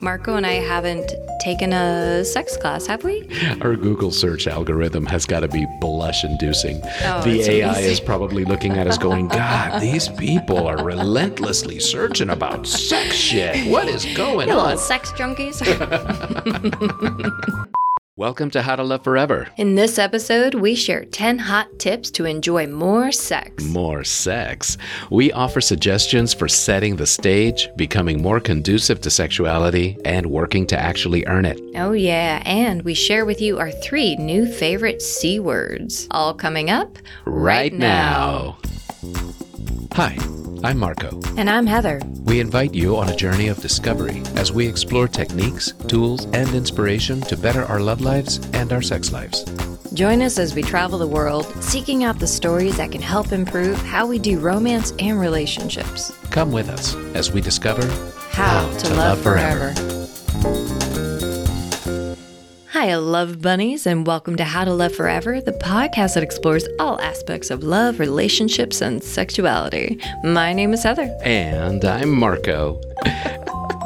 Marco and I haven't taken a sex class, have we? Our Google search algorithm has got to be blush inducing. Oh, the AI amazing. is probably looking at us going, God, these people are relentlessly searching about sex shit. What is going on? sex junkies. Welcome to How to Love Forever. In this episode, we share 10 hot tips to enjoy more sex. More sex. We offer suggestions for setting the stage, becoming more conducive to sexuality, and working to actually earn it. Oh, yeah, and we share with you our three new favorite C words. All coming up Right now. Hi, I'm Marco. And I'm Heather. We invite you on a journey of discovery as we explore techniques, tools, and inspiration to better our love lives and our sex lives. Join us as we travel the world, seeking out the stories that can help improve how we do romance and relationships. Come with us as we discover How, to, love, forever. Hi, love bunnies, and welcome to How to Love Forever, the podcast that explores all aspects of love, relationships, and sexuality. My name is Heather. And I'm Marco.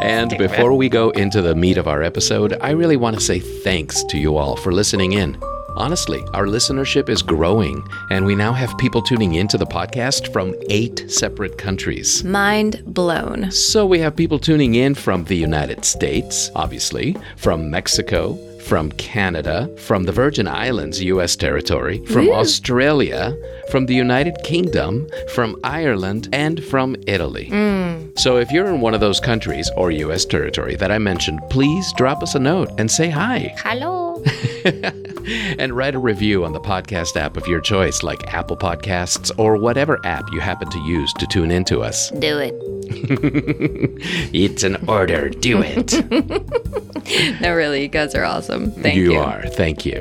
And before we go into the meat of our episode, I really want to say thanks to you all for listening in. Honestly, our listenership is growing, and we now have people tuning into the podcast from eight separate countries. Mind blown. So we have people tuning in from the United States, obviously, from Mexico, from Canada, from the Virgin Islands, US territory, from Woo. Australia, from the United Kingdom, from Ireland, and from Italy. Mm. So if you're in one of those countries or US territory that I mentioned, please drop us a note and say hi. Hello. and write a review on the podcast app of your choice, like Apple Podcasts or whatever app you happen to use to tune into us. Do it. it's an order. Do it. No, really, you guys are awesome. Thank you. you are. Thank you.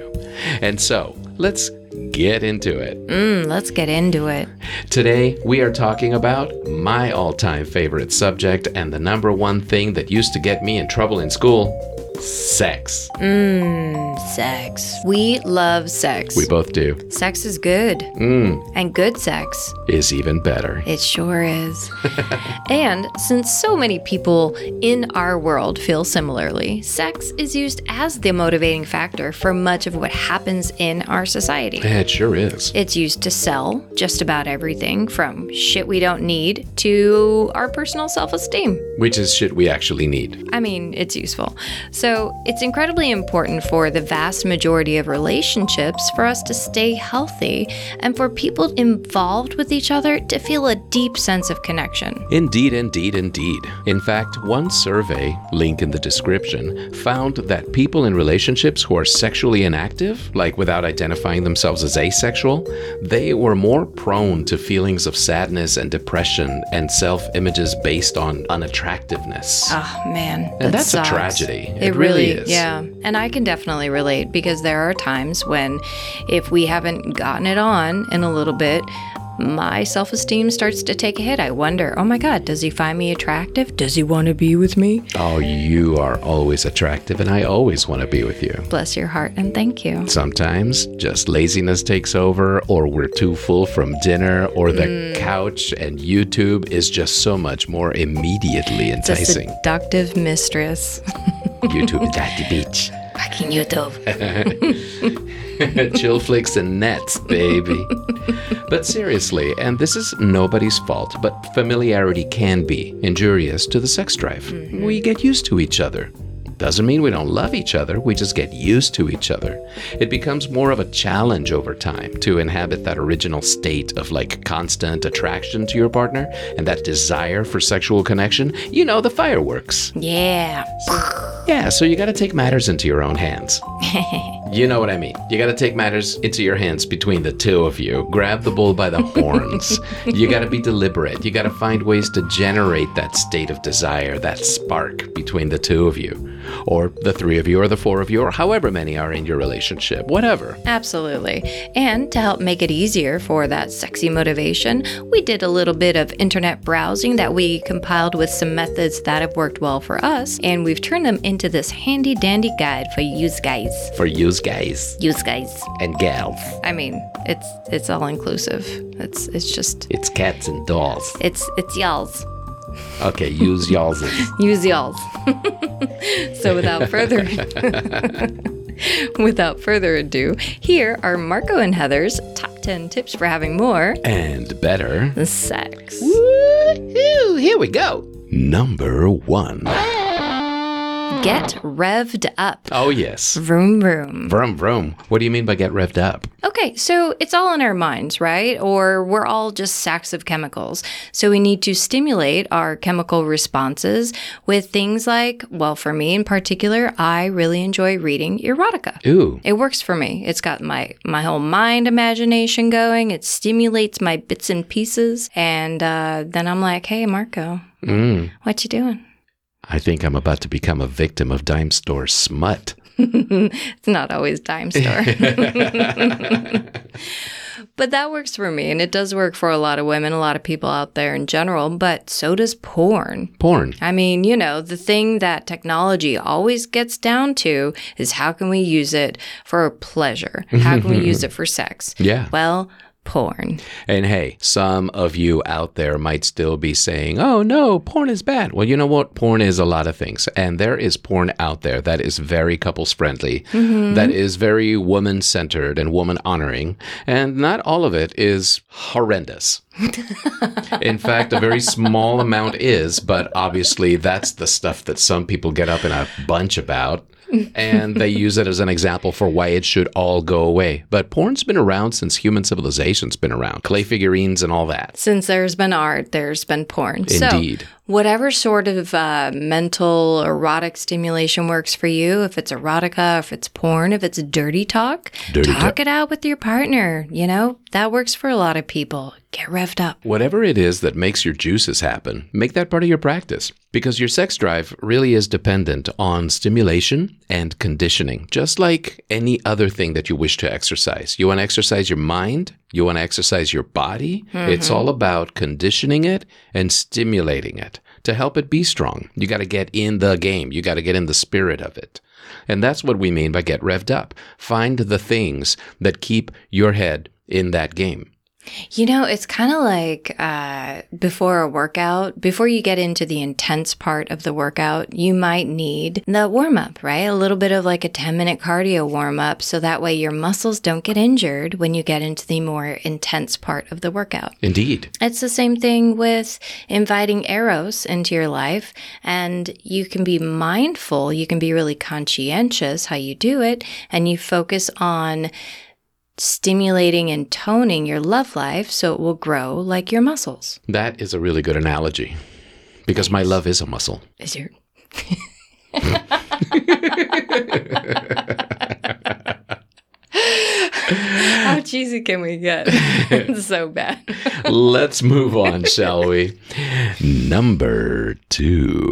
And so let's get into it. Mm, let's get into it. Today, we are talking about my all time favorite subject and the number one thing that used to get me in trouble in school sex. Mmm, sex. We love sex. We both do. sex is good. Mm, And good sex. is even better. It sure is. and since so many people in our world feel similarly, sex is used as the motivating factor for much of what happens in our society. It sure is. It's used to sell just about everything from shit we don't need to our personal self esteem. Which is shit we actually need. I mean, it's useful. So, it's incredibly important for the vast majority of relationships for us to stay healthy and for people involved with each other to feel a deep sense of connection. Indeed, indeed, indeed. In fact, one survey, link in the description, found that people in relationships who are sexually inactive, like without identifying themselves as asexual, they were more prone to feelings of sadness and depression and self images based on unattractiveness. Oh man, And that that's a tragedy. It, It really is. yeah. And I can definitely relate because there are times when, if we haven't gotten it on in a little bit, my self esteem starts to take a hit. I wonder, oh my God, does he find me attractive? Does he want to be with me? Oh, you are always attractive, and I always want to be with you. Bless your heart and thank you. Sometimes just laziness takes over, or we're too full from dinner, or the Mm. couch and YouTube is just so much more immediately The enticing. seductive mistress. YouTube the beach. Fucking YouTube. Chill flicks and nets, baby. but seriously, and this is nobody's fault, but familiarity can be injurious to the sex drive. Mm-hmm. We get used to each other. Doesn't mean we don't love each other, we just get used to each other. It becomes more of a challenge over time to inhabit that original state of like constant attraction to your partner and that desire for sexual connection. You know, the fireworks. Yeah. Yeah, so you gotta take matters into your own hands. You know what I mean. You gotta take matters into your hands between the two of you. Grab the bull by the horns. you gotta be deliberate. You gotta find ways to generate that state of desire, that spark between the two of you. Or the three of you, or the four of you, or however many are in your relationship. Whatever. Absolutely. And to help make it easier for that sexy motivation, we did a little bit of internet browsing that we compiled with some methods that have worked well for us, and we've turned them into this handy dandy guide for you guys. For you guys You guys. and gals. I mean, it's it's all inclusive. It's it's just It's cats and dolls. it's it's y'all's. Okay, use y'all's. Use y'all's. so without further without further ado, here are Marco and Heather's top 10 tips for having more and better. sex. Woo-hoo, here we go. Number one. Get revved up. Oh, yes. Vroom vroom. Vroom, vroom. What do you mean by get revved up? Okay, so it's all in our minds, right? Or we're all just sacks of chemicals. So we need to stimulate our chemical responses with things like, well, for me in particular, I really enjoy reading erotica. Ooh. It works for me. It's got my my whole mind imagination going. It stimulates my bits and pieces, and uh, then I'm like, "Hey, Marco, Mm. what you doing?" I think I'm about to become a victim of dime store smut. It's not always dime store. but that works for me, and it does work for a lot of women, a lot of people out there in general. But so does porn. Porn. I mean, you know, the thing that technology always gets down to is how can we use it for pleasure? How can we use it for sex? Yeah. Well, porn. And hey, some of you out there might still be saying, oh no, porn is bad. Well, you know what? Porn is a lot of things. And there is porn out there that is very couples friendly, mm-hmm. that is very woman centered and woman honoring. And not all of it is horrendous. in fact, a very small amount is, but obviously that's the stuff that some people get up in a bunch about. And they use it as an example for why it should all go away. But porn's been around since human civilization's been around. Clay figurines and all that. Since there's been art, there's been porn. Indeed. So, whatever sort of uh, mental erotic stimulation works for you, if it's erotica, if it's porn, if it's dirty talk, Dirty talk it out with your partner. You know, that works for a lot of people. Get revved up. Whatever it is that makes your juices happen, make that part of your practice. Because your sex drive really is dependent on stimulation and conditioning, just like any other thing that you wish to exercise. You want to exercise your mind, you want to exercise your body. It's mm-hmm. all about conditioning it and stimulating it to help it be strong. You got to get in the game, you got to get in the spirit of it. And that's what we mean by get revved up. Find the things that keep your head in that game. You know, it's kind of like uh, before a workout, before you get into the intense part of the workout, you might need the warm up, right? A little bit of like a 10 minute cardio warm up so that way your muscles don't get injured when you get into the more intense part of the workout. Indeed. It's the same thing with inviting Eros into your life, and you can be mindful, you can be really conscientious how you do it, and you focus on stimulating and toning your love life so it will grow like your muscles. That is a really good analogy because my love is a muscle. Is your How cheesy can we get? it's so bad. Let's move on, shall we? Number two.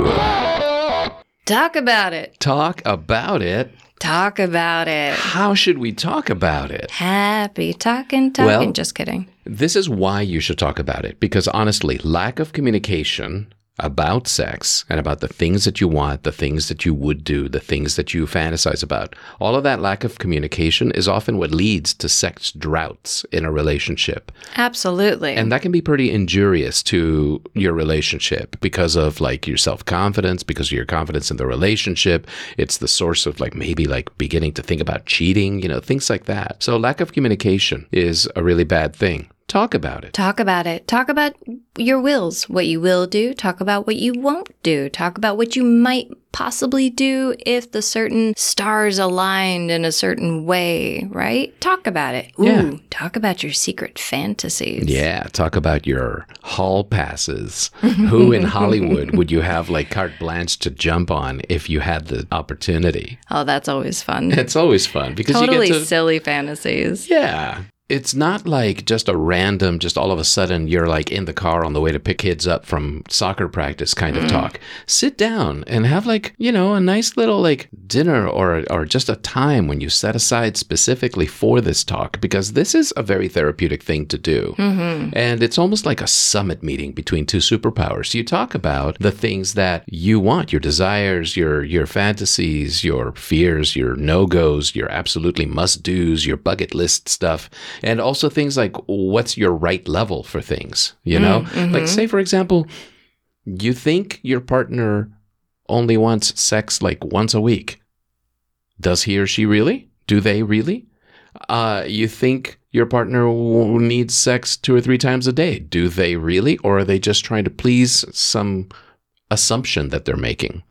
Talk about it. Talk about it. Talk about it. How should we talk about it? Happy talking, talking. Well- Just kidding. This is why you should talk about it because honestly, lack of communication about sex and about the things that you want, the things that you would do, the things that you fantasize about, all of that lack of communication is often what leads to sex droughts in a relationship. Absolutely. And that can be pretty injurious to your relationship because of like your self confidence, because of your confidence in the relationship. It's the source of like maybe like beginning to think about cheating, you know, things like that. So lack of communication is a really bad thing. Talk about it. Talk about it. Talk about your wills, what you will do. Talk about what you won't do. Talk about what you might possibly do if the certain stars aligned in a certain way, right? Talk about it. Ooh, Yeah. talk about your secret fantasies. Yeah, talk about your hall passes. Who in Hollywood would you have like carte blanche to jump on if you had the opportunity? Oh, that's always fun. It's always fun because totally you get to silly fantasies. Yeah. It's not like just a random, just all of a sudden you're like in the car on the way to pick kids up from soccer practice kind of mm. talk. Sit down and have like, you know, a nice little like dinner or, or just a time when you set aside specifically for this talk because this is a very therapeutic thing to do. Mm-hmm. And it's almost like a summit meeting between two superpowers. You talk about the things that you want, your desires, your your fantasies, your fears, your no-goes, your absolutely must-dos, your bucket list stuff, and also things like what's your right level for things, you know? Like say for example, You think your partner only wants sex like once a week. Does he or she really? Do they really? Uh, you think your partner w- needs sex two or three times a day. Do they really? Or are they just trying to please some assumption that they're making?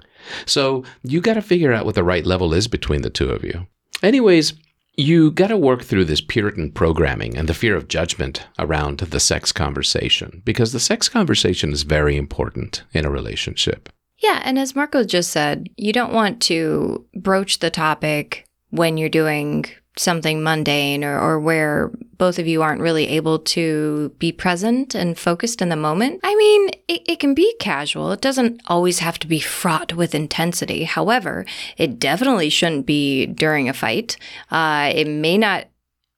So you got to figure out what the right level is between the two of you. Anyways, you got to work through this Puritan programming and the fear of judgment around the sex conversation because the sex conversation is very important in a relationship. Yeah, and as Marco just said, you don't want to broach the topic when you're doing something mundane or, or where both of you aren't really able to be present and focused in the moment. I mean, it, it can be casual. It doesn't always have to be fraught with intensity. However, it definitely shouldn't be during a fight. Uh, it may not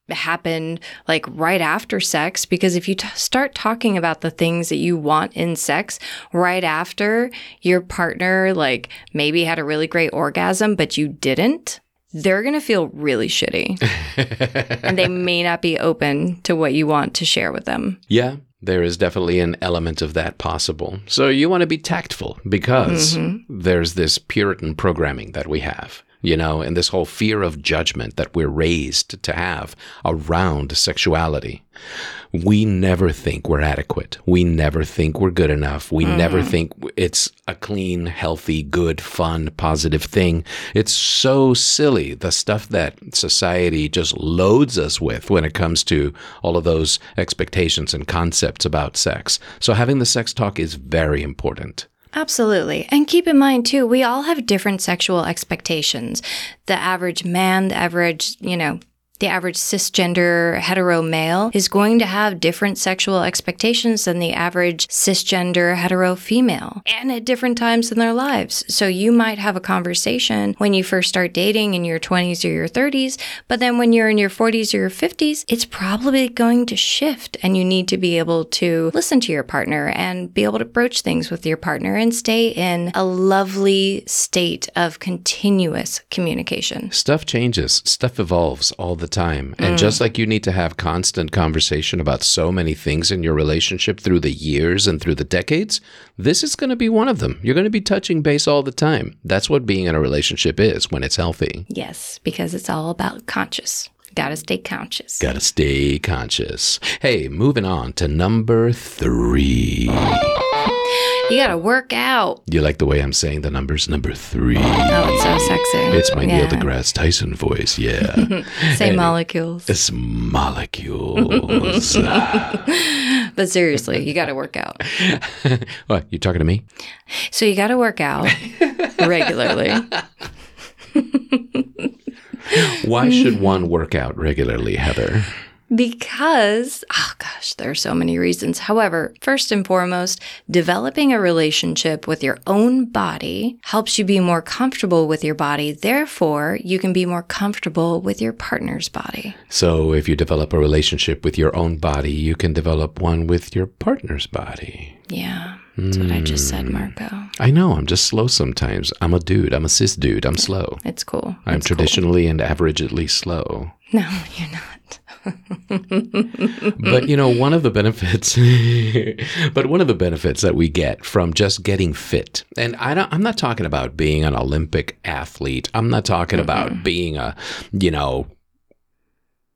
happen like right after sex because if you t- start talking about the things that you want in sex right after your partner like maybe had a really great orgasm but you didn't they're going to feel really shitty and they may not be open to what you want to share with them. Yeah, there is definitely an element of that possible. So you want to be tactful because mm-hmm. there's this Puritan programming that we have, you know, and this whole fear of judgment that we're raised to have around sexuality. We never think we're adequate. We never think we're good enough. We never mm. think it's a clean, healthy, good, fun, positive thing. It's so silly, the stuff that society just loads us with when it comes to all of those expectations and concepts about sex. So having the sex talk is very important. Absolutely. And keep in mind, too, we all have different sexual expectations. The average man, the average, you know, the average cisgender hetero male is going to have different sexual expectations than the average cisgender hetero female and at different times in their lives. So you might have a conversation when you first start dating in your 20s or your 30s, but then when you're in your 40s or your 50s, it's probably going to shift and you need to be able to listen to your partner and be able to broach things with your partner and stay in a lovely state of continuous communication. Stuff changes, stuff evolves all the time. And just mm. like you need to have constant conversation about so many things in your relationship through the years and through the decades, this is going to be one of them. You're going to be touching base all the time. That's what being in a relationship is when it's healthy. Yes, because it's all about conscious. Gotta stay conscious. Gotta stay conscious. Hey, moving on to number three. You gotta work out. You like the way I'm saying the numbers? Number three. Oh, it's so sexy. It's my Neil deGrasse Tyson voice, yeah. Say molecules. it's molecules. But seriously, you gotta work out. what, you talking to me? So you gotta work out regularly. Why should one work out regularly, Heather? Because, oh gosh, there are so many reasons. However, first and foremost, developing a relationship with your own body helps you be more comfortable with your body. Therefore, you can be more comfortable with your partner's body. So, if you develop a relationship with your own body, you can develop one with your partner's body. Yeah, that's what I just said, hmm. Marco. I know, I'm just slow sometimes. I'm a dude. I'm a cis dude. I'm slow. It's cool. I'm It's cool. traditionally and averagely slow. No, you're not. But you know, one of the benefits, but one of the benefits that we get from just getting fit, and I don't, I'm not talking about being an Olympic athlete. I'm not talking about being a, you know,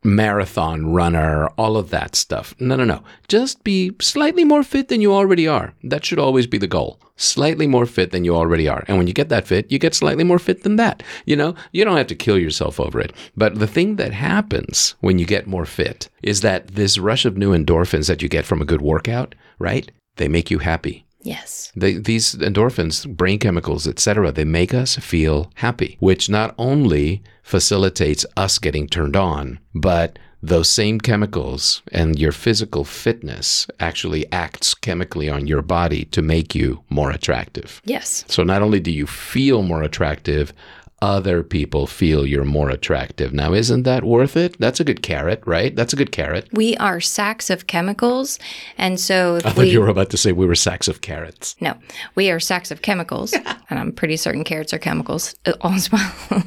marathon runner, all of that stuff. No, no, no. Just be slightly more fit than you already are. That should always be the goal. Slightly more fit than you already are. And when you get that fit, you get slightly more fit than that. You know, you don't have to kill yourself over it. But the thing that happens when you get more fit is that this rush of new endorphins that you get from a good workout, right? They make you happy. Yes. They, these endorphins, brain chemicals, etc., they make us feel happy, which not only facilitates us getting turned on, but those same chemicals and your physical fitness actually acts chemically on your body to make you more attractive. Yes. So not only do you feel more attractive, other people feel you're more attractive. Now, isn't that worth it? That's a good carrot, right? That's a good carrot. We are sacks of chemicals. And so I thought we. you were about to say we were sacks of carrots. No, we are sacks of chemicals, and I'm pretty certain carrots are chemicals uh, as well.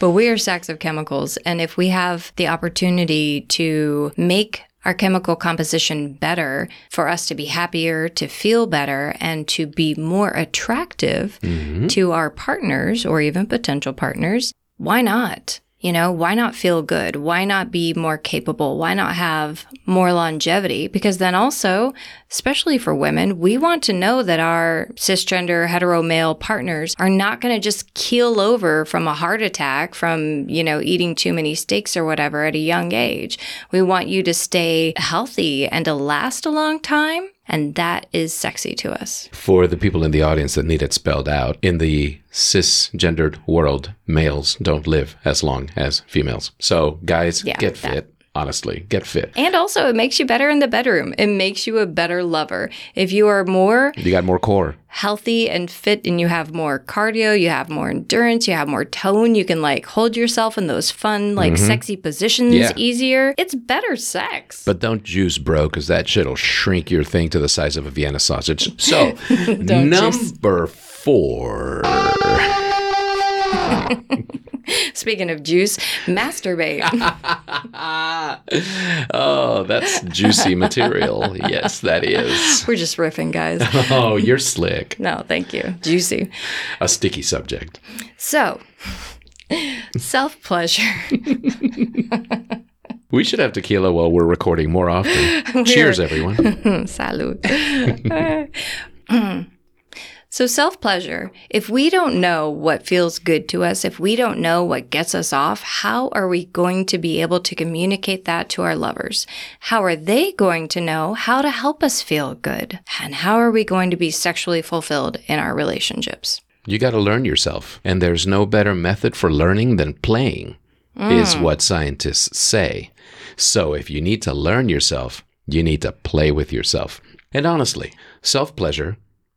but we are sacks of chemicals, and if we have the opportunity to make our chemical composition better, for us to be happier, to feel better, and to be more attractive mm-hmm. to our partners or even potential partners, why not? You know, why not feel good? Why not be more capable? Why not have more longevity? Because then also, especially for women, we want to know that our cisgender hetero male partners are not going to just keel over from a heart attack from, you know, eating too many steaks or whatever at a young age. We want you to stay healthy and to last a long time. And that is sexy to us. For the people in the audience that need it spelled out, in the cisgendered world, males don't live as long as females. So, guys, Yeah, get fit. Honestly, get fit. And also, it makes you better in the bedroom. It makes you a better lover. If you are more You got more core. healthy and fit and you have more cardio, you have more endurance, you have more tone, you can like hold yourself in those fun, like mm-hmm. sexy positions Yeah. easier. It's better sex. But don't juice, bro, because that shit'll shrink your thing to the size of a Vienna sausage. So, number four. Speaking of juice, masturbate. oh, that's juicy material. Yes, that is. We're just riffing, guys. Oh, you're slick. No, thank you. Juicy. A sticky subject. So, self pleasure. We should have tequila while we're recording more often. Cheers, everyone. Salud. Mm. So, self pleasure, if we don't know what feels good to us, if we don't know what gets us off, how are we going to be able to communicate that to our lovers? How are they going to know how to help us feel good? And how are we going to be sexually fulfilled in our relationships? You got to learn yourself. And there's no better method for learning than playing, is mm. what scientists say. So if you need to learn yourself, you need to play with yourself. And honestly, self pleasure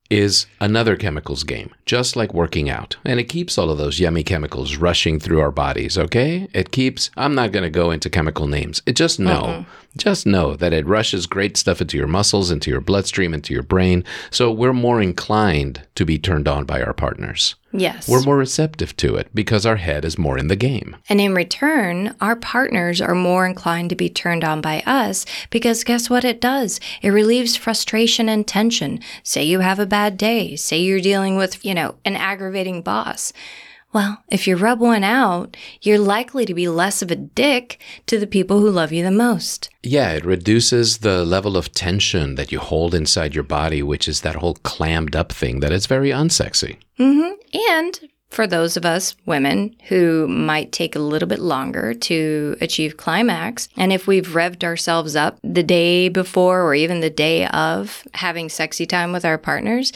is another chemicals game, just like working out. And it keeps all of those yummy chemicals rushing through our bodies, okay? It keeps, I'm not going to go into chemical names. It just know, mm-hmm. Just know that it rushes great stuff into your muscles, into your bloodstream, into your brain. So we're more inclined to be turned on by our partners. Yes. We're more receptive to it because our head is more in the game. And in return, our partners are more inclined to be turned on by us because guess what it does? It relieves frustration and tension. Say you have a bad day. Say you're dealing with, you know, an aggravating boss. Well, if you rub one out, you're likely to be less of a dick to the people who love you the most. Yeah, it reduces the level of tension that you hold inside your body, which is that whole clammed up thing that is very unsexy. Mm-hmm. And for those of us women who might take a little bit longer to achieve climax, and if we've revved ourselves up the day before or even the day of having sexy time with our partners,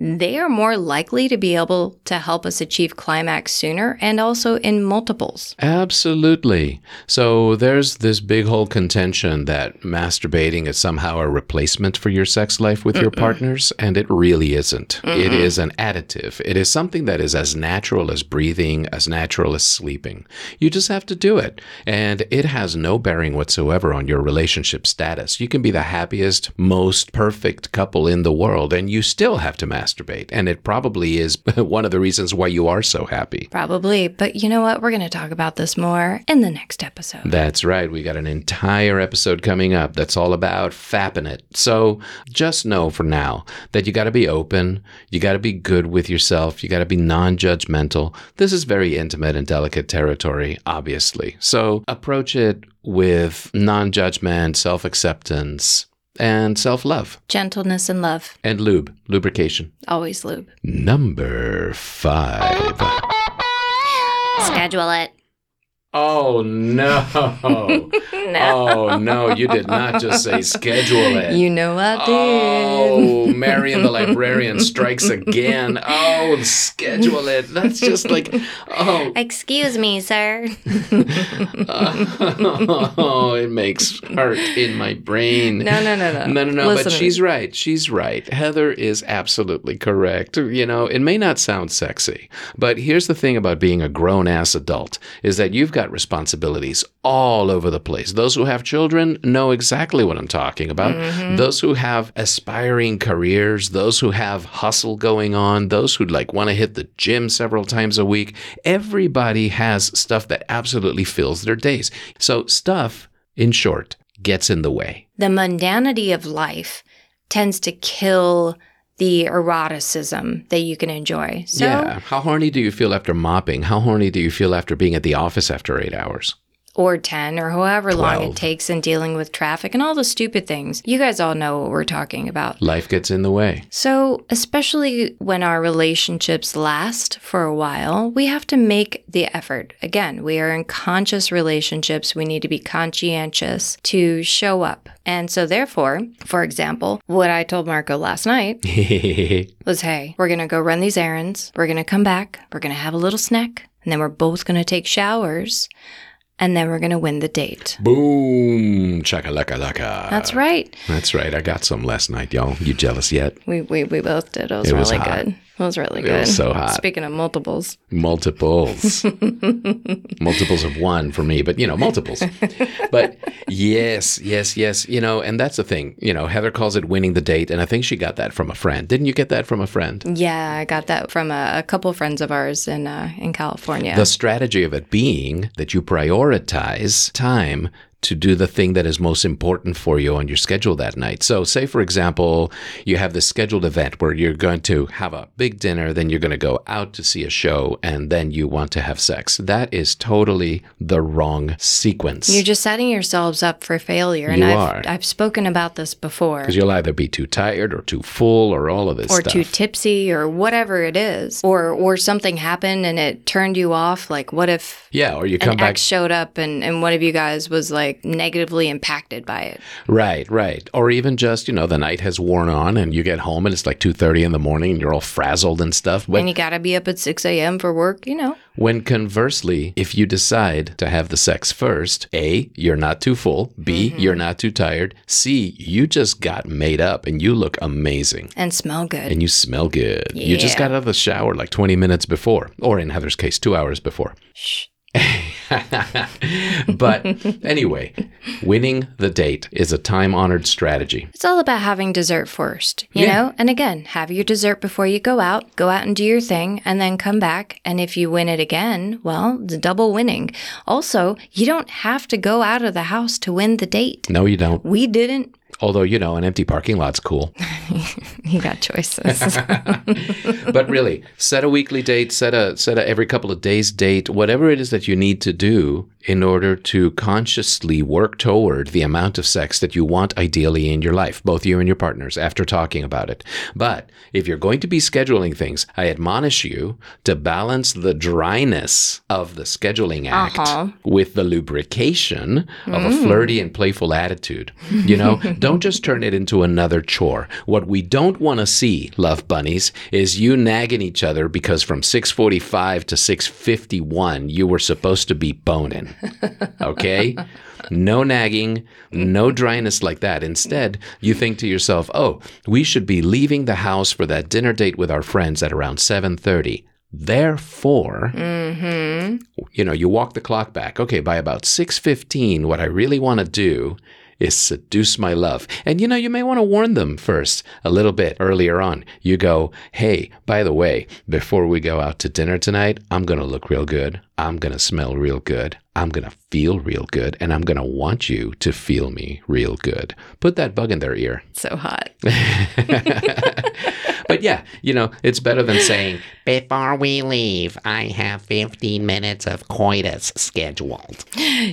they are more likely to be able to help us achieve climax sooner and also in multiples. Absolutely. So there's this big whole contention that masturbating is somehow a replacement for your sex life with your partners, and it really isn't. It is an additive. It is something that is as natural as breathing, as natural as sleeping. You just have to do it, and it has no bearing whatsoever on your relationship status. You can be the happiest, most perfect couple in the world, and you still have to masturbate, and it probably is one of the reasons why you are so happy. Probably, but you know what? We're going to talk about this more in the next episode. That's right. We got an entire episode coming up that's all about fapping it. So just know for now that you got to be open. You got to be good with yourself. You got to be non judgmental. This is very intimate and delicate territory, obviously. So approach it with non judgment, self acceptance, and self love. Gentleness and love, And lube, lubrication. always lube. Number five. Schedule it. Oh no. Oh no, you did not just say schedule it. You know I did. Oh, Marian the librarian strikes again. Oh, schedule it. That's just like, oh, Excuse me, sir. oh, it makes hurt in my brain. No, no, no, no. No, no, no. Listen but she's right. She's right. Heather is absolutely correct. You know, it may not sound sexy, but here's the thing about being a grown ass adult is that you've got responsibilities all over the place. Those who have children know exactly what I'm talking about. Mm-hmm. Those who have aspiring careers, those who have hustle going on, those who like want to hit the gym several times a week, everybody has stuff that absolutely fills their days. So stuff in short, gets in the way. The mundanity of life tends to kill the eroticism that you can enjoy. So, yeah. How horny do you feel after mopping? How horny do you feel after being at the office after eight hours? Or 10 or however long it takes in dealing with traffic and all the stupid things. You guys all know what we're talking about. Life gets in the way. So, especially when our relationships last for a while, we have to make the effort. Again, we are in conscious relationships. We need to be conscientious to show up. And so, therefore, for example, what I told Marco last night was hey, we're going to go run these errands. We're going to come back. We're going to have a little snack. And then we're both going to take showers. And then we're going to win the date. Boom. Chakalaka laka. That's right. That's right. I got some last night, y'all. You jealous yet? We, we, we both did. It was It really good. It was really It good. was so hot. Speaking of multiples. Multiples. multiples of one for me, but you know, multiples. but yes, yes, yes. You know, and that's the thing. You know, Heather calls it winning the date, and I think she got that from a friend. Didn't you get that from a friend? Yeah, I got that from a, a couple friends of ours in uh, in California. The strategy of it being that you prioritize time to do the thing that is most important for you on your schedule that night. So, say for example, you have this scheduled event where you're going to have a big dinner, then you're going to go out to see a show, and then you want to have sex. That is totally the wrong sequence. You're just setting yourselves up for failure. And You I've, are. I've spoken about this before. Because you'll either be too tired or too full or all of this Or stuff. too tipsy or whatever it is. Or or something happened and it turned you off. Like what if yeah, or you come an back. ex showed up and, and one of you guys was like negatively impacted by it. Right, right. Or even just, you know, the night has worn on and you get home and it's like 2.30 in the morning and you're all frazzled and stuff. But and you gotta be up at six AM for work, you know. when conversely, if you decide to have the sex first, A, you're not too full. B, Mm-hmm. you're not too tired. C, you just got made up and you look amazing. And smell good. And you smell good. You just got out of the shower like 20 minutes before, or in Heather's case, two hours before. Shh. but anyway, winning the date is a time honored strategy. It's all about having dessert first, you Yeah. know? And again, have your dessert before you go out, go out and do your thing, and then come back. And if you win it again, well, it's double winning. Also, you don't have to go out of the house to win the date. No, you don't. We didn't. Although, you know, an empty parking lot's cool. You got choices. but really, set a weekly date, set a set a every couple of days date, whatever it is that you need to do in order to consciously work toward the amount of sex that you want ideally in your life, both you and your partners, after talking about it. But if you're going to be scheduling things, I admonish you to balance the dryness of the scheduling act Uh-huh. with the lubrication of a flirty and playful attitude. You know, don't just turn it into another chore. What we don't want to see, love bunnies, is you nagging each other because from 6:45 to 6:51 you were supposed to be boning. Okay? No nagging, no dryness like that. Instead, you think to yourself, "Oh, we should be leaving the house for that dinner date with our friends at around 7:30." Therefore, mm-hmm. you know, you walk the clock back. Okay, by about 6:15, what I really want to do is seduce my love. And you know, you may want to warn them first a little bit earlier on. You go, "Hey, by the way, before we go out to dinner tonight, I'm going to look real good. I'm going to smell real good. I'm going to feel real good, and I'm going to want you to feel me real good." Put that bug in their ear. so hot. But yeah, you know, it's better than saying, Before we leave, I have 15 minutes of coitus scheduled.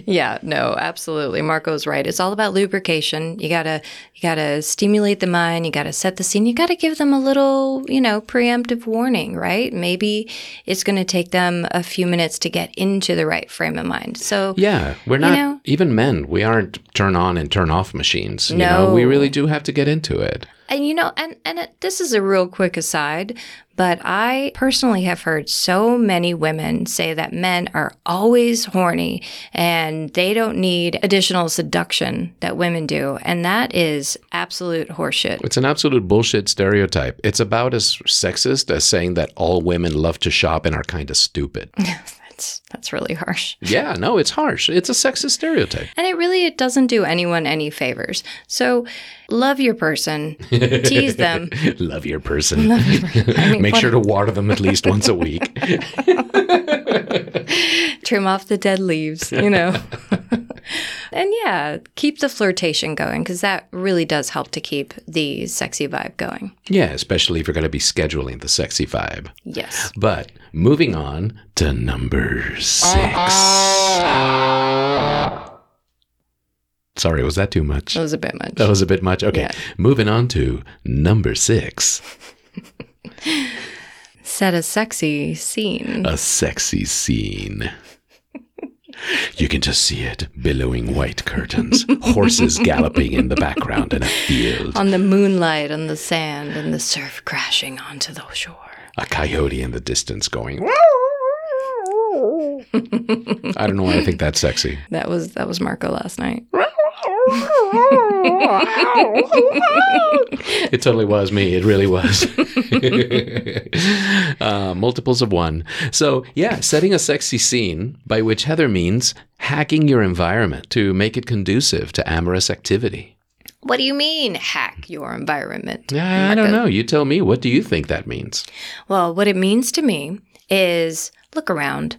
Yeah, no, absolutely. Marco's right. It's all about lubrication. You gotta you gotta stimulate the mind, you gotta set the scene, you gotta give them a little, you know, preemptive warning, right? Maybe it's gonna take them a few minutes to get into the right frame of mind. So Yeah, we're not know? even men. We aren't turn on and turn off machines. You know, we really do have to get into it. And you know, and and it, this is a real quick aside, but I personally have heard so many women say that men are always horny and they don't need additional seduction that women do, and that is absolute horseshit. It's an absolute bullshit stereotype. It's about as sexist as saying that all women love to shop and are kind of stupid. That's that's really harsh. yeah, no, it's harsh. It's a sexist stereotype. And it really it doesn't do anyone any favors. So love your person, tease them. Love your person. Love I mean, Make sure to water them at least once a week. trim off the dead leaves, you know. And yeah, keep the flirtation going because that really does help to keep the sexy vibe going. Yeah, especially if you're going to be scheduling the sexy vibe. Yes. But moving on to number six. Sorry, was that too much? That was a bit much. That was a bit much. Okay, Yeah. moving on to number six. Set a sexy scene. A sexy scene. You can just see it billowing white curtains, horses galloping in the background in a field, on the moonlight, on the sand, and the surf crashing onto the shore. a coyote in the distance going. I don't know why I think that's sexy. That was that was Marco last night. It totally was me. It really was. uh, multiples of one. So, yeah, setting a sexy scene, by which Heather means hacking your environment to make it conducive to amorous activity. What do you mean hack your environment? Yeah, I don't know. You tell me. What do you think that means? Well, what it means to me is look around.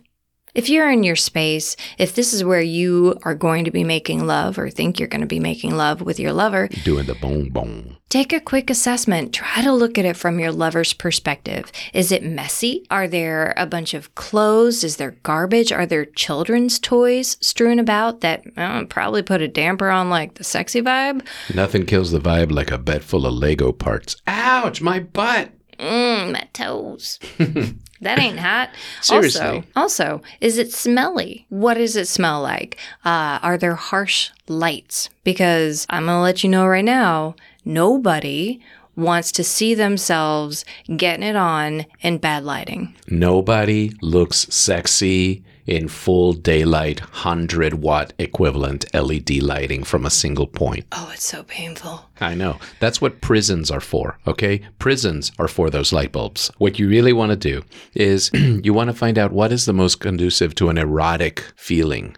If you're in your space, if this is where you are going to be making love or think you're going to be making love with your lover, Doing the boom boom. take a quick assessment. Try to look at it from your lover's perspective. Is it messy? Are there a bunch of clothes? Is there garbage? Are there children's toys strewn about that uh, probably put a damper on like the sexy vibe? Nothing kills the vibe like a bed full of Lego parts. Ouch, my butt. Mmm, my toes. that ain't hot. Seriously. Also, also, is it smelly? What does it smell like? Uh, are there harsh lights? Because I'm going to let you know right now nobody wants to see themselves getting it on in bad lighting. Nobody looks sexy in full daylight, 100 watt equivalent LED lighting from a single point. Oh, it's so painful. I know. That's what prisons are for, okay? Prisons are for those light bulbs. What you really want to do is you want to find out what is the most conducive to an erotic feeling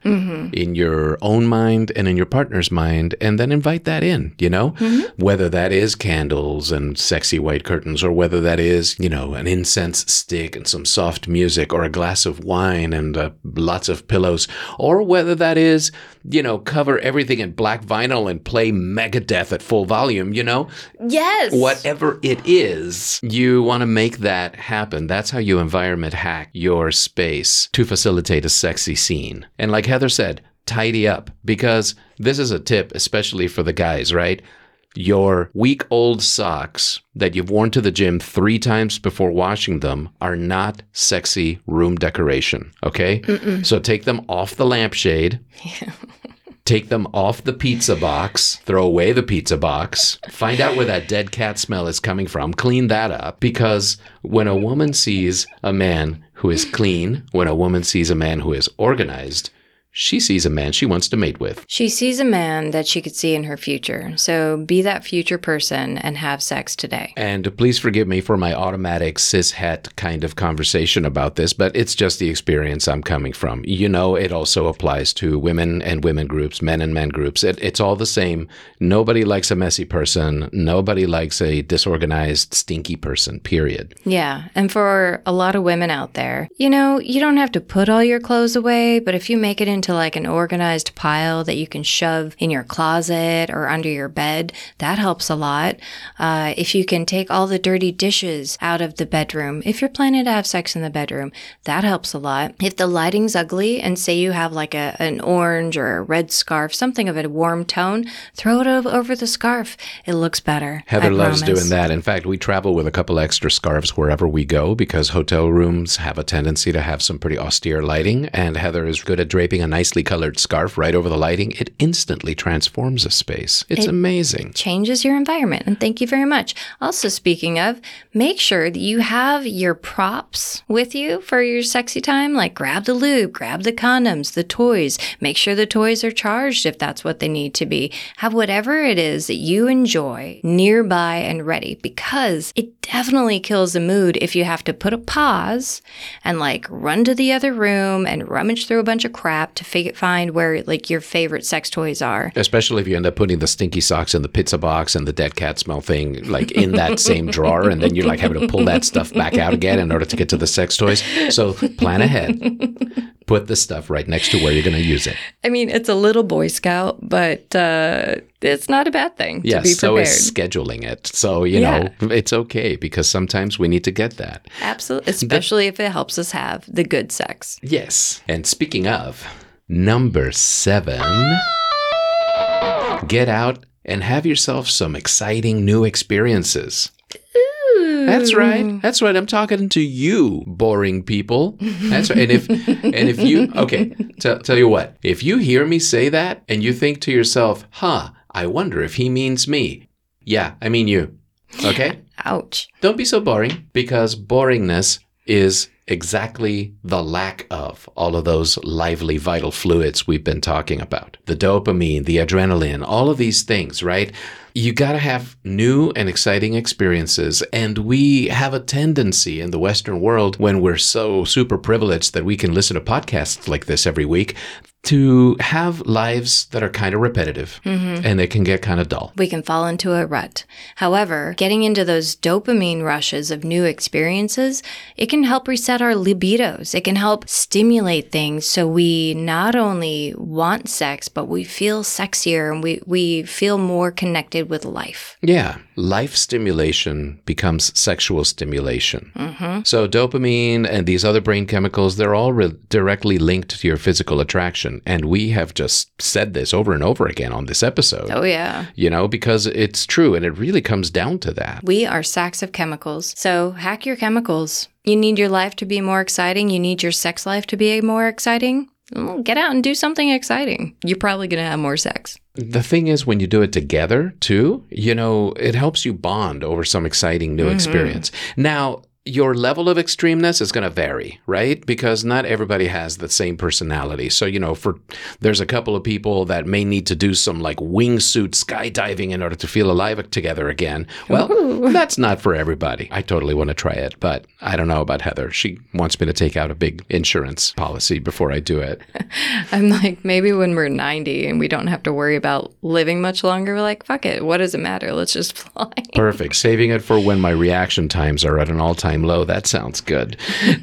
in your own mind and in your partner's mind, and then invite that in, you know? Whether that is candles and sexy white curtains, or whether that is, you know, an incense stick and some soft music, or a glass of wine and uh, lots of pillows, or whether that is, you know, cover everything in black vinyl and play Megadeth at full volume, you know? Yes. Whatever it is, you want to make that happen. That's how you environment hack your space to facilitate a sexy scene. And like Heather said, tidy up because this is a tip, especially for the guys, right? Your week old socks that you've worn to the gym three times before washing them are not sexy room decoration. Okay. So take them off the lampshade. Take them off the pizza box, throw away the pizza box, find out where that dead cat smell is coming from, clean that up. Because when a woman sees a man who is clean, when a woman sees a man who is organized, she sees a man she wants to mate with. She sees a man that she could see in her future. So be that future person and have sex today. And please forgive me for my automatic cis het kind of conversation about this, but it's just the experience I'm coming from. You know, it also applies to women and women groups, men and men groups. It, it's all the same. Nobody likes a messy person. Nobody likes a disorganized, stinky person, period. Yeah. And for a lot of women out there, you know, you don't have to put all your clothes away, but if you make it into like an organized pile that you can shove in your closet or under your bed, that helps a lot. Uh, if you can take all the dirty dishes out of the bedroom, if you're planning to have sex in the bedroom, that helps a lot. If the lighting's ugly and say you have like a, an orange or a red scarf, something of a warm tone, throw it over the scarf. It looks better. Heather I loves promise. doing that. In fact, we travel with a couple extra scarves wherever we go because hotel rooms have a tendency to have some pretty austere lighting. And Heather is good at draping a nicely colored scarf right over the lighting. It instantly transforms a space. It's amazing. changes your environment. And thank you very much. Also, speaking of, make sure that you have your props with you for your sexy time. Like grab the lube, grab the condoms, the toys. Make sure the toys are charged if that's what they need to be. Have whatever it is that you enjoy nearby and ready because it definitely kills the mood if you have to put a pause and like run to the other room and rummage through a bunch of crap to find where like your favorite sex toys are. Especially if you end up putting the stinky socks in the pizza box and the dead cat smell thing like in that same drawer, and then you're like having to pull that stuff back out again in order to get to the sex toys. So plan ahead. put the stuff right next to where you're going to use it. I mean, it's a little Boy Scout, but uh, it's not a bad thing to Yes, be so prepared. is scheduling it. So, you Yeah. know, it's okay because sometimes we need to get that. Absolutely, especially if it helps us have the good sex. Yes. And speaking of, number seven, get out and have yourself some exciting new experiences. That's right. That's right. I'm talking to you, boring people. That's right. And if and if you okay, tell tell you what. If you hear me say that and you think to yourself, "Huh, I wonder if he means me." Yeah, I mean you. Okay? Ouch. Don't be so boring because boringness is exactly the lack of all of those lively vital fluids we've been talking about. The dopamine, the adrenaline, all of these things, right? You got to have new and exciting experiences. And we have a tendency in the Western world when we're so super privileged that we can listen to podcasts like this every week to have lives that are kind of repetitive mm-hmm. and they can get kind of dull. We can fall into a rut. However, getting into those dopamine rushes of new experiences, it can help reset our libidos. It can help stimulate things so we not only want sex, but we feel sexier and we, we feel more connected with life. Yeah, life stimulation becomes sexual stimulation. So, dopamine and these other brain chemicals, they're all re- directly linked to your physical attraction. And we have just said this over and over again on this episode, Oh, yeah. you know, because it's true and it really comes down to that. We are sacks of chemicals. So hack your chemicals. You need your life to be more exciting. You need your sex life to be more exciting. Well, get out and do something exciting. You're probably going to have more sex. The thing is, when you do it together too, you know, it helps you bond over some exciting new mm-hmm. experience. Now, your level of extremeness is going to vary, right? Because not everybody has the same personality. So, you know, for there's a couple of people that may need to do some like wingsuit skydiving in order to feel alive together again. Well, that's not for everybody. I totally want to try it, but I don't know about Heather. She wants me to take out a big insurance policy before I do it. I'm like, maybe when we're 90 and we don't have to worry about living much longer, we're like, fuck it. What does it matter? Let's just fly. Perfect. Saving it for when my reaction times are at an all-time low. That sounds good.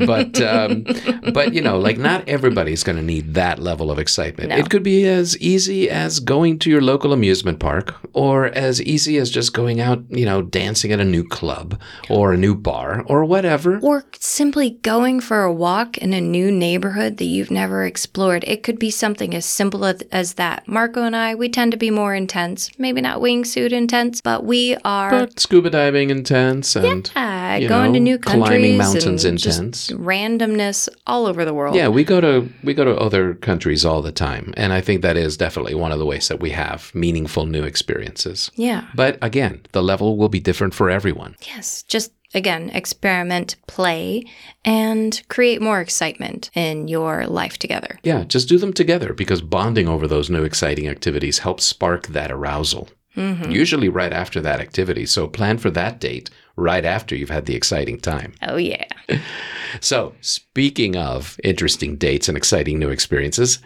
But um, but you know, like not everybody's going to need that level of excitement. No. It could be as easy as going to your local amusement park, or as easy as just going out, you know, dancing at a new club or a new bar or whatever. Or simply going for a walk in a new neighborhood that you've never explored. It could be something as simple as, as that. Marco and I, we tend to be more intense. Maybe not wingsuit intense, but we are But scuba diving intense and yeah, you going to new countries, climbing mountains and intense. randomness all over the world. Yeah, we go to we go to other countries all the time, and I think that is definitely one of the ways that we have meaningful new experiences. Yeah. But again, the level will be different for everyone. Yes. Just again, experiment, play, and create more excitement in your life together. Yeah, just do them together because bonding over those new exciting activities helps spark that arousal. Mm-hmm. Usually right after that activity. So plan for that date right after you've had the exciting time. Oh, yeah. So, speaking of interesting dates and exciting new experiences,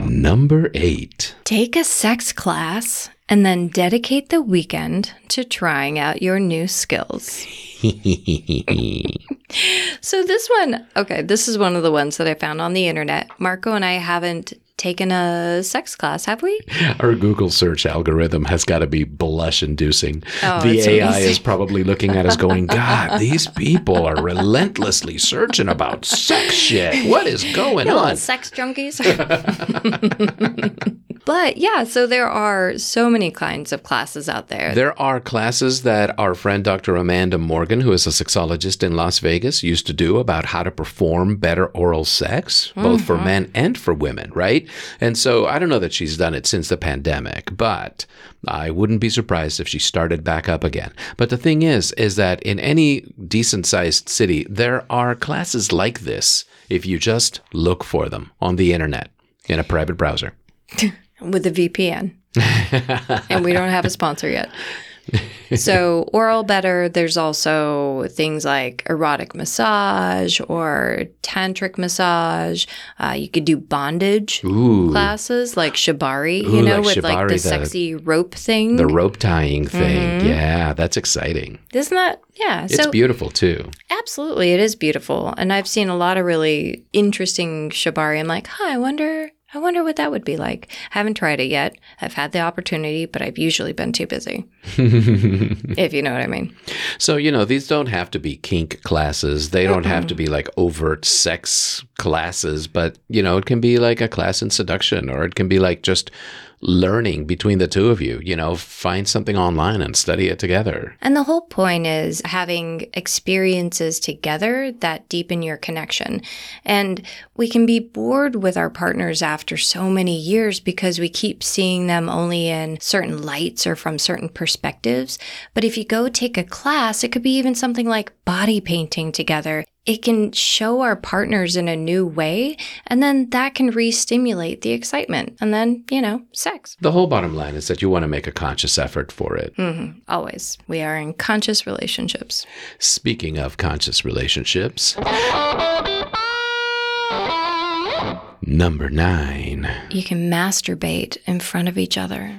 number eight. Take a sex class and then dedicate the weekend to trying out your new skills. So, this one, okay, this is one of the ones that I found on the internet. Marco and I haven't taken a sex class, have we? Our Google search algorithm has got to be blush inducing. Oh, the AI amazing. is probably looking at us going, God, these people are relentlessly searching about sex shit. What is going Little on? sex junkies. but yeah, so there are so many kinds of classes out there. There are classes that our friend Dr. Amanda Morgan, who is a sexologist in Las Vegas, used to do about how to perform better oral sex, both for mm-hmm. men and for women, right? And so I don't know that she's done it since the pandemic, but I wouldn't be surprised if she started back up again. But the thing is, is that in any decent sized city, there are classes like this if you just look for them on the internet in a private browser. with a VPN. and we don't have a sponsor yet. so, oral better, there's also things like erotic massage or tantric massage. Uh, you could do bondage Ooh. classes like shibari, Ooh, you know, like with like the the- sexy rope thing. The rope tying thing. Mhm. Yeah, that's exciting. Isn't that? Yeah. It's so, beautiful too. absolutely, it is beautiful. And I've seen a lot of really interesting shibari. I'm like, huh, I wonder. I wonder what that would be like. I haven't tried it yet. I've had the opportunity, but I've usually been too busy, if you know what I mean. So, you know, these don't have to be kink classes. They don't have to be like overt sex classes, but, you know, it can be like a class in seduction or it can be like just learning between the two of you. You know, find something online and study it together. And the whole point is having experiences together that deepen your connection. And we can be bored with our partners after so many years because we keep seeing them only in certain lights or from certain perspectives. But if you go take a class, it could be even something like body painting together. It can show our partners in a new way, and then that can re stimulate the excitement. And then, you know, sex. The whole bottom line is that you want to make a conscious effort for it. hmm Always. We are in conscious relationships. Speaking of conscious relationships, number nine. You can masturbate in front of each other.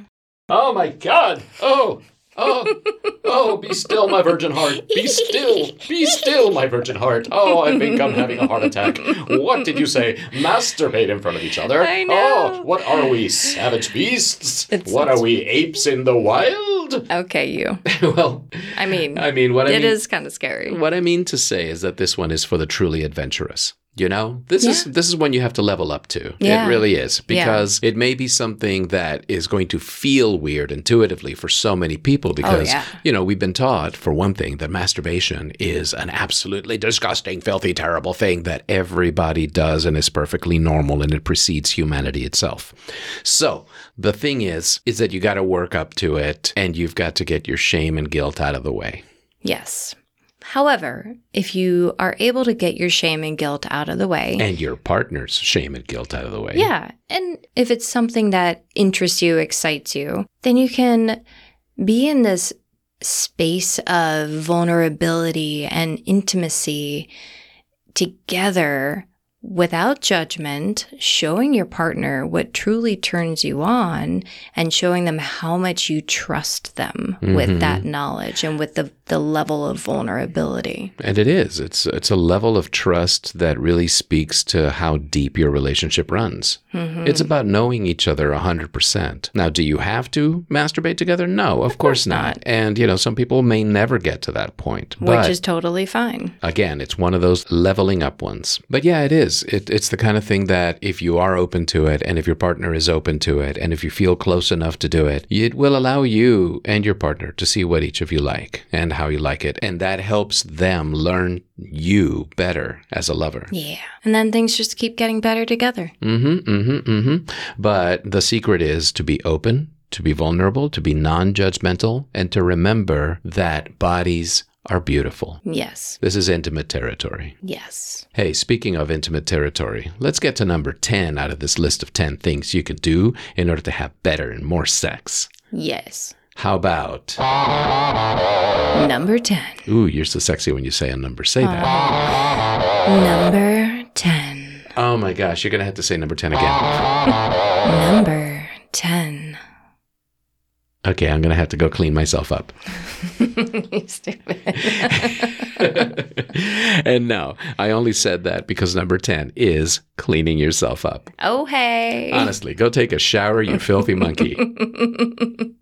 Oh my God! Oh, oh, oh! Be still, my virgin heart. Be still. Be still, my virgin heart. Oh, I think I'm having a heart attack. What did you say? Masturbate in front of each other? I know. Oh, what are we, savage beasts? It's- what are we, apes in the wild? Okay, you. well, I mean, I mean, what I it mean, is kind of scary. What I mean to say is that this one is for the truly adventurous. You know, this is this is when you have to level up to. Yeah. It really is because it may be something that is going to feel weird intuitively for so many people oh, because Oh, yeah. you know we've been taught for one thing that masturbation is an absolutely disgusting, filthy, terrible thing that everybody does and is perfectly normal and it precedes humanity itself. So the thing is, is that you got to work up to it and you've got to get your shame and guilt out of the way. Yes. However, if you are able to get your shame and guilt out of the way, and your partner's shame and guilt out of the way. yeah, and if it's something that interests you, excites you, then you can be in this space of vulnerability and intimacy together without judgment, showing your partner what truly turns you on and showing them how much you trust them with mm-hmm. that knowledge and with the, the level of vulnerability. And it is. It's it's a level of trust that really speaks to how deep your relationship runs. Mm-hmm. It's about knowing each other 100%. Now, do you have to masturbate together? No, of, course, not. And you know, some people may never get to that point. Which But is totally fine. again, it's one of those leveling up ones. But yeah, it is. It, it's the kind of thing that if you are open to it and if your partner is open to it and if you feel close enough to do it, it will allow you and your partner to see what each of you like and how you like it. And that helps them learn you better as a lover. Yeah. And then things just keep getting better together. Mm-hmm, mm-hmm, mm-hmm. But the secret is to be open, to be vulnerable, to be non-judgmental, and to remember that bodies are beautiful. Yes. This is intimate territory. Yes. Hey, speaking of intimate territory, let's get to number 10 out of this list of 10 things you could do in order to have better and more sex. Yes. How about, Number 10. ooh, you're so sexy when you say a number. Say that. Number 10. Oh my gosh, you're going to have to say number 10 again. Number 10. Okay, I'm going to have to go clean myself up. you stupid. and no, I only said that because number 10 is cleaning yourself up. oh, hey. Honestly, go take a shower, you filthy monkey.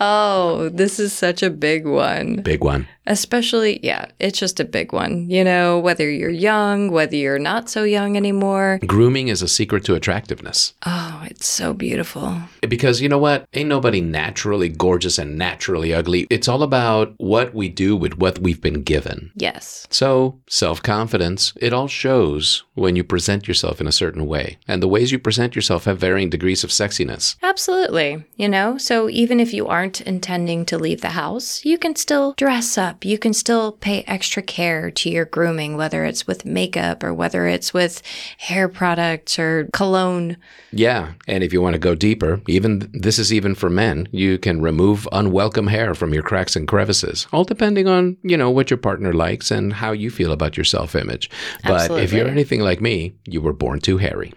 oh, this is such a big one. Big one. Especially, yeah, it's just a big one. You know, whether you're young, whether you're not so young anymore. Grooming is a secret to attractiveness. Oh, it's so beautiful. Because you know what? Ain't nobody naturally gorgeous and naturally ugly. It's all about what we do with what we've been given. Yes. So, self confidence, it all shows when you present yourself in a certain way. And the ways you present yourself have varying degrees of sexiness. Absolutely. You know, so even if you aren't intending to leave the house, you can still dress up up. You can still pay extra care to your grooming, whether it's with makeup or whether it's with hair products or cologne. Yeah, and if you want to go deeper, even this is even for men, you can remove unwelcome hair from your cracks and crevices, all depending on, you know, what your partner likes and how you feel about your self-image. But if you're anything like me, you were born too hairy.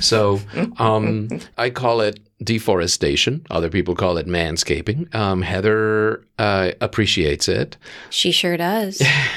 So um, I call it deforestation. Other people call it manscaping. Um, Heather uh, appreciates it She sure does.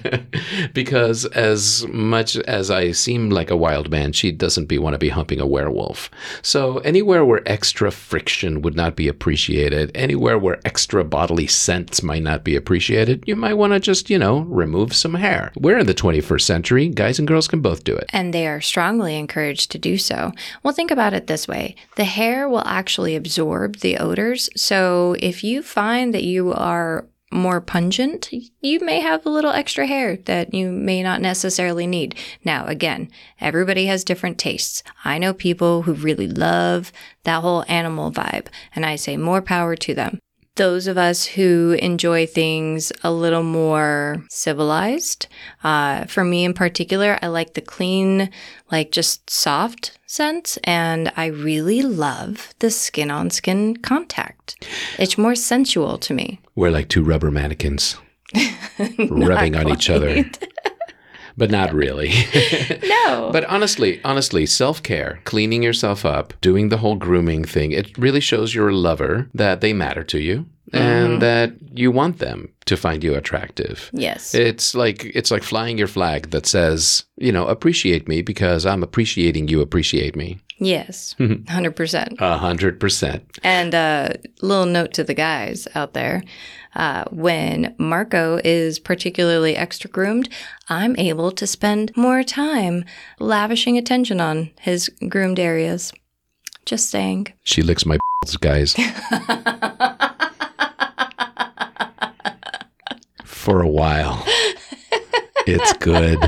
because as much as I seem like a wild man, she doesn't be want to be humping a werewolf. So anywhere where extra friction would not be appreciated, anywhere where extra bodily scents might not be appreciated, you might want to just, you know, remove some hair. We're in the 21st century. Guys and girls can both do it. and they are strongly encouraged to do so. Well, think about it this way the hair will actually absorb the odors. So if you find that you are more pungent, you may have a little extra hair that you may not necessarily need. Now, again, everybody has different tastes. I know people who really love that whole animal vibe, and I say more power to them. Those of us who enjoy things a little more civilized, uh, for me in particular, I like the clean, like just soft scents, and I really love the skin on skin contact. It's more sensual to me. We're like two rubber mannequins rubbing on each other. But not really. No. But honestly, honestly, self care, cleaning yourself up, doing the whole grooming thing, it really shows your lover that they matter to you and mm-hmm. that you want them to find you attractive. yes. It's like it's like flying your flag that says, you know, appreciate me because I'm appreciating you. Appreciate me. yes. Mm-hmm. 100%. A hundred percent. And a little note to the guys out there uh, when Marco is particularly extra groomed, I'm able to spend more time lavishing attention on his groomed areas. Just saying. She licks my balls, guys. For a while. It's good.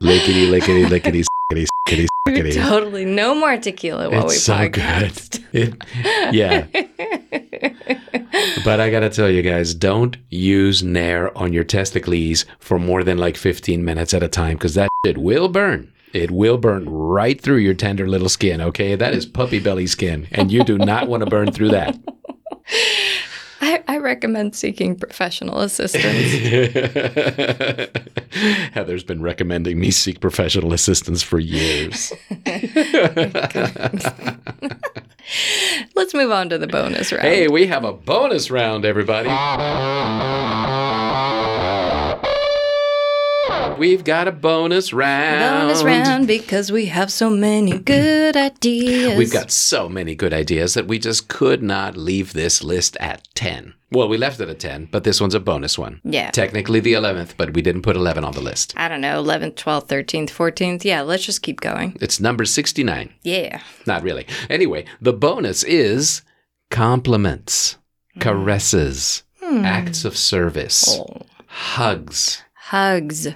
Lickety, lickety, lickety, Totally no more tequila while we It's so podcast. good. It- yeah. but I gotta tell you guys, don't use Nair on your testicles for more than like 15 minutes at a time because that shit will burn. It will burn right through your tender little skin, okay? That is puppy belly skin, and you do not want to burn through that. I, I recommend seeking professional assistance. Heather's been recommending me seek professional assistance for years. Let's move on to the bonus round. Hey, we have a bonus round, everybody. We've got a bonus round. bonus round because we have so many good ideas. We've got so many good ideas that we just could not leave this list at 10. Well, we left it at 10, but this one's a bonus one. Yeah. Technically the 11th, but we didn't put 11 on the list. I don't know, 11th, 12th, 13th, 14th. Yeah, let's just keep going. It's number 69. Yeah. Not really. Anyway, the bonus is compliments, caresses, hmm. acts of service, Oh. hugs. Hugs.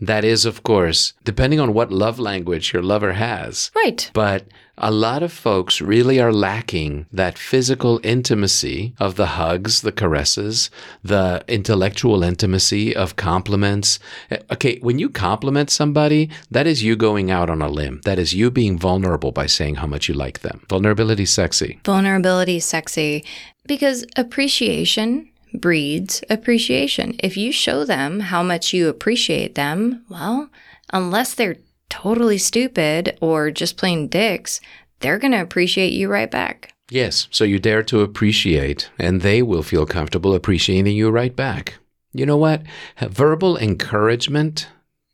That is, of course, depending on what love language your lover has. Right. But a lot of folks really are lacking that physical intimacy of the hugs, the caresses, the intellectual intimacy of compliments. Eh, Okay, when you compliment somebody, that is you going out on a limb. That is you being vulnerable by saying how much you like them. Vulnerability sexy. Vulnerability sexy because appreciation breeds appreciation. If you show them how much you appreciate them, well, unless they're totally stupid or just plain dicks, they're going to appreciate you right back. Yes, so you dare to appreciate, and they will feel comfortable appreciating you right back. You know what? Verbal encouragement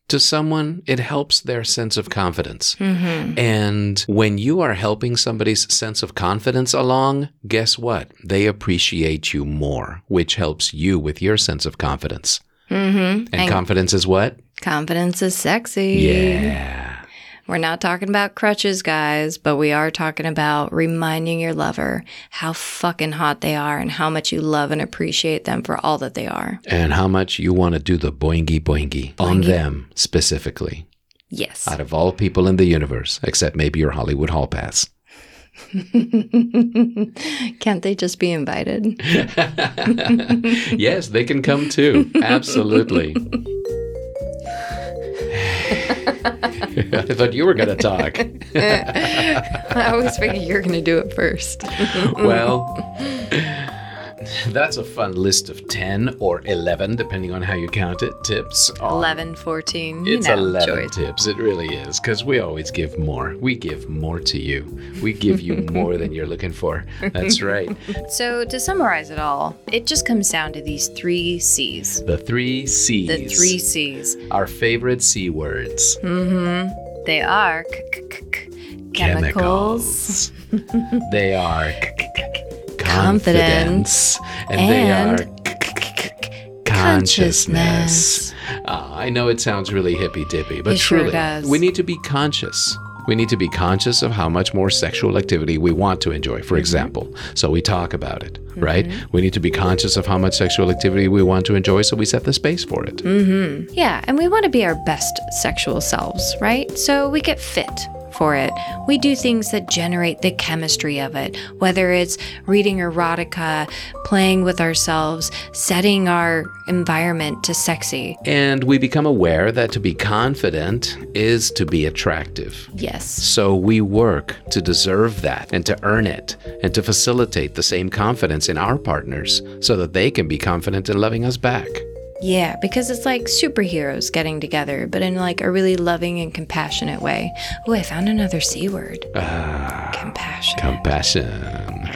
to someone, it helps their sense of confidence. And when you are helping somebody's sense of confidence along, guess what? They appreciate you more, which helps you with your sense of confidence. Mm-hmm. And, confidence is what? Confidence is sexy. Yeah. We're not talking about crutches, guys, but we are talking about reminding your lover how fucking hot they are and how much you love and appreciate them for all that they are. And how much you want to do the boingy boingy on them specifically. Yes. out of all people in the universe, except maybe your Hollywood Hall Pass. Can't they just be invited? yes, they can come too. Absolutely. I thought you were going to talk. I always figured you're going to do it first. well, that's a fun list of 10 or 11, depending on how you count it, tips. on- 11, 14. you It's know, 11 choice. tips. It really is, because we always give more. We give more to you. We give you more than you're looking for. That's right. So, to summarize it all, it just comes down to these three C's. The three C's. The three C's. Our favorite C words. Mm hmm. They are c- c- c- c- chemicals, Chemicals. they are Confidence, confidence, and, they are c- c- c- consciousness. Ah, I know it sounds really hippy dippy, but It sure truly, does. we need to be conscious. We need to be conscious of how much more sexual activity we want to enjoy, Mm-hmm. for example. So we talk about it, right? We need to be conscious of how much sexual activity we want to enjoy, so we set the space for it. Mm. Yeah, and we want to be our best sexual selves, right? So we get fit for it. We do things that generate the chemistry of it, whether it's reading erotica, playing with ourselves, setting our environment to sexy. And we become aware that to be confident is to be attractive. Yes. So we work to deserve that and to earn it and to facilitate the same confidence in our partners so that they can be confident in loving us back. Yeah, because it's like superheroes getting together, but in like a really loving and compassionate way. Oh, I found another C word. Ah, compassion. Compassion.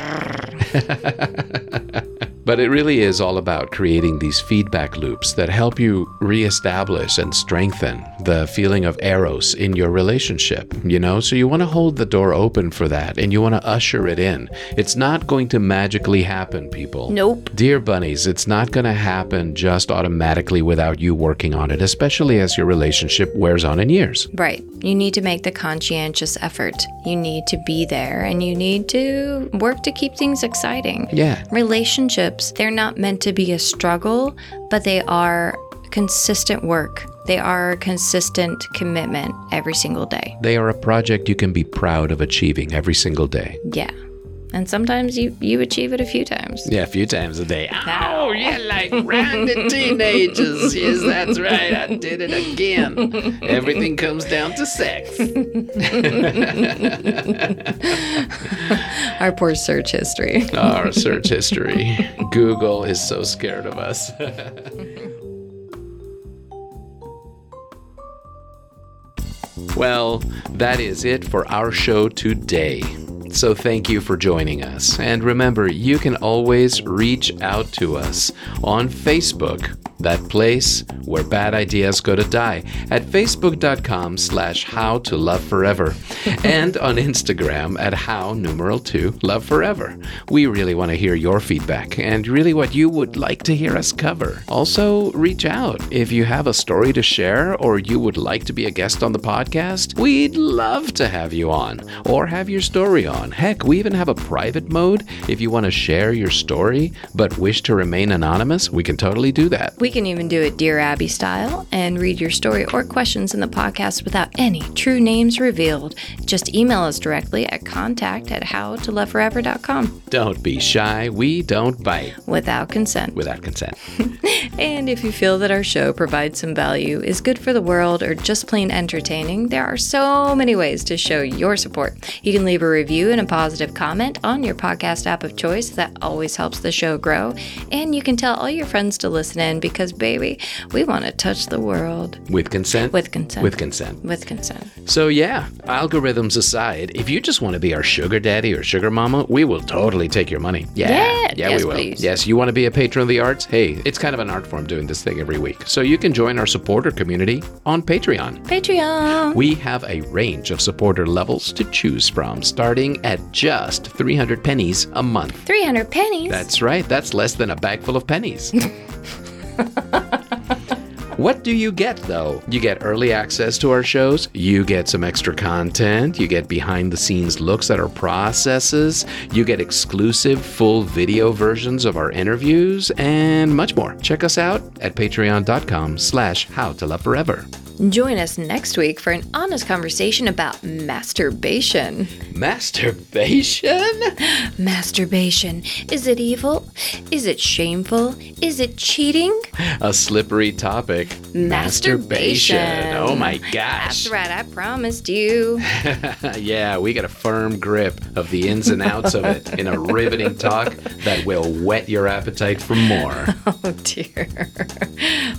but it really is all about creating these feedback loops that help you reestablish and strengthen the feeling of eros in your relationship, you know? So you want to hold the door open for that and you want to usher it in. It's not going to magically happen, people. Nope. Dear bunnies, it's not going to happen just automatically without you working on it, especially as your relationship wears on in years. Right. You need to make the conscientious effort. You need to be there and you need to work to keep things exciting. Yeah. Relationships, they're not meant to be a struggle, but they are consistent work. They are consistent commitment every single day. They are a project you can be proud of achieving every single day. Yeah. And sometimes you, you achieve it a few times. Yeah, a few times a day. Oh, yeah, like rounded teenagers. Yes, that's right. I did it again. Everything comes down to sex. Our poor search history. Our search history. Google is so scared of us. Well, that is it for our show today. So thank you for joining us. And remember, you can always reach out to us on Facebook, that place where bad ideas go to die, at facebook.com slash how to love forever, and on Instagram at how numeral two love forever. We really want to hear your feedback and really what you would like to hear us cover. Also, reach out if you have a story to share or you would like to be a guest on the podcast. We'd love to have you on or have your story on. Heck, we even have a private mode. If you want to share your story but wish to remain anonymous, we can totally do that. We can even do it Dear Abby style and read your story or questions in the podcast without any true names revealed. Just email us directly at contact at howtoloveforever.com Don't be shy. We don't bite without consent. without consent. And if you feel that our show provides some value, is good for the world, or just plain entertaining, there are so many ways to show your support. You can leave a review and a positive comment on your podcast app of choice. That always helps the show grow. And you can tell all your friends to listen in because, baby, we want to touch the world With consent? with consent. With consent. with consent. So, yeah, algorithms aside, if you just want to be our sugar daddy or sugar mama, we will totally take your money. Yeah. Yeah, yeah, yes, we will. please. Yes, you want to be a patron of the arts? Hey, it's kind of an art form doing this thing every week. So, you can join our supporter community on Patreon. Patreon. We have a range of supporter levels to choose from, starting at just 300 pennies a month. 300 pennies. That's right, that's less than a bag full of pennies. What do you get though? You get early access to our shows, you get some extra content, you get behind the scenes looks at our processes, you get exclusive full video versions of our interviews, and much more. Check us out at patreon.com slash how to love forever. Join us next week for an honest conversation about masturbation. Masturbation? Masturbation. Is it evil? Is it shameful? Is it cheating? A slippery topic. Masturbation. Oh my gosh. That's right, I promised you. yeah, we got a firm grip of the ins and outs of it in a riveting talk that will whet your appetite for more. Oh dear.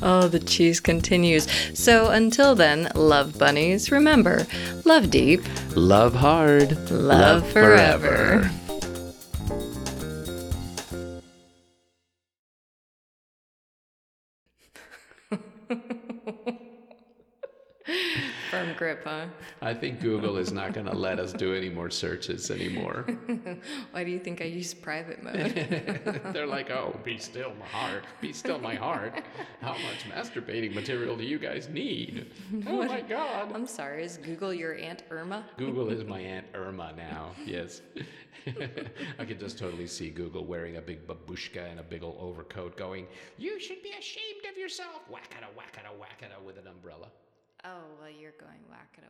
Oh, the cheese continues. So until then, love bunnies, remember, love deep, Love hard. love, forever. Firm grip, huh? I think Google is not going to let us do any more searches anymore. Why do you think I use private mode? They're like, oh, be still my heart. Be still my heart. How much masturbating material do you guys need? Oh my God. I'm sorry, is Google your Aunt Irma? Google is my Aunt Irma now. Yes. I can just totally see Google wearing a big babushka and a big old overcoat going, You should be ashamed of yourself. Whackada, whackada, whackada with an umbrella. Oh, well, you're going whackada.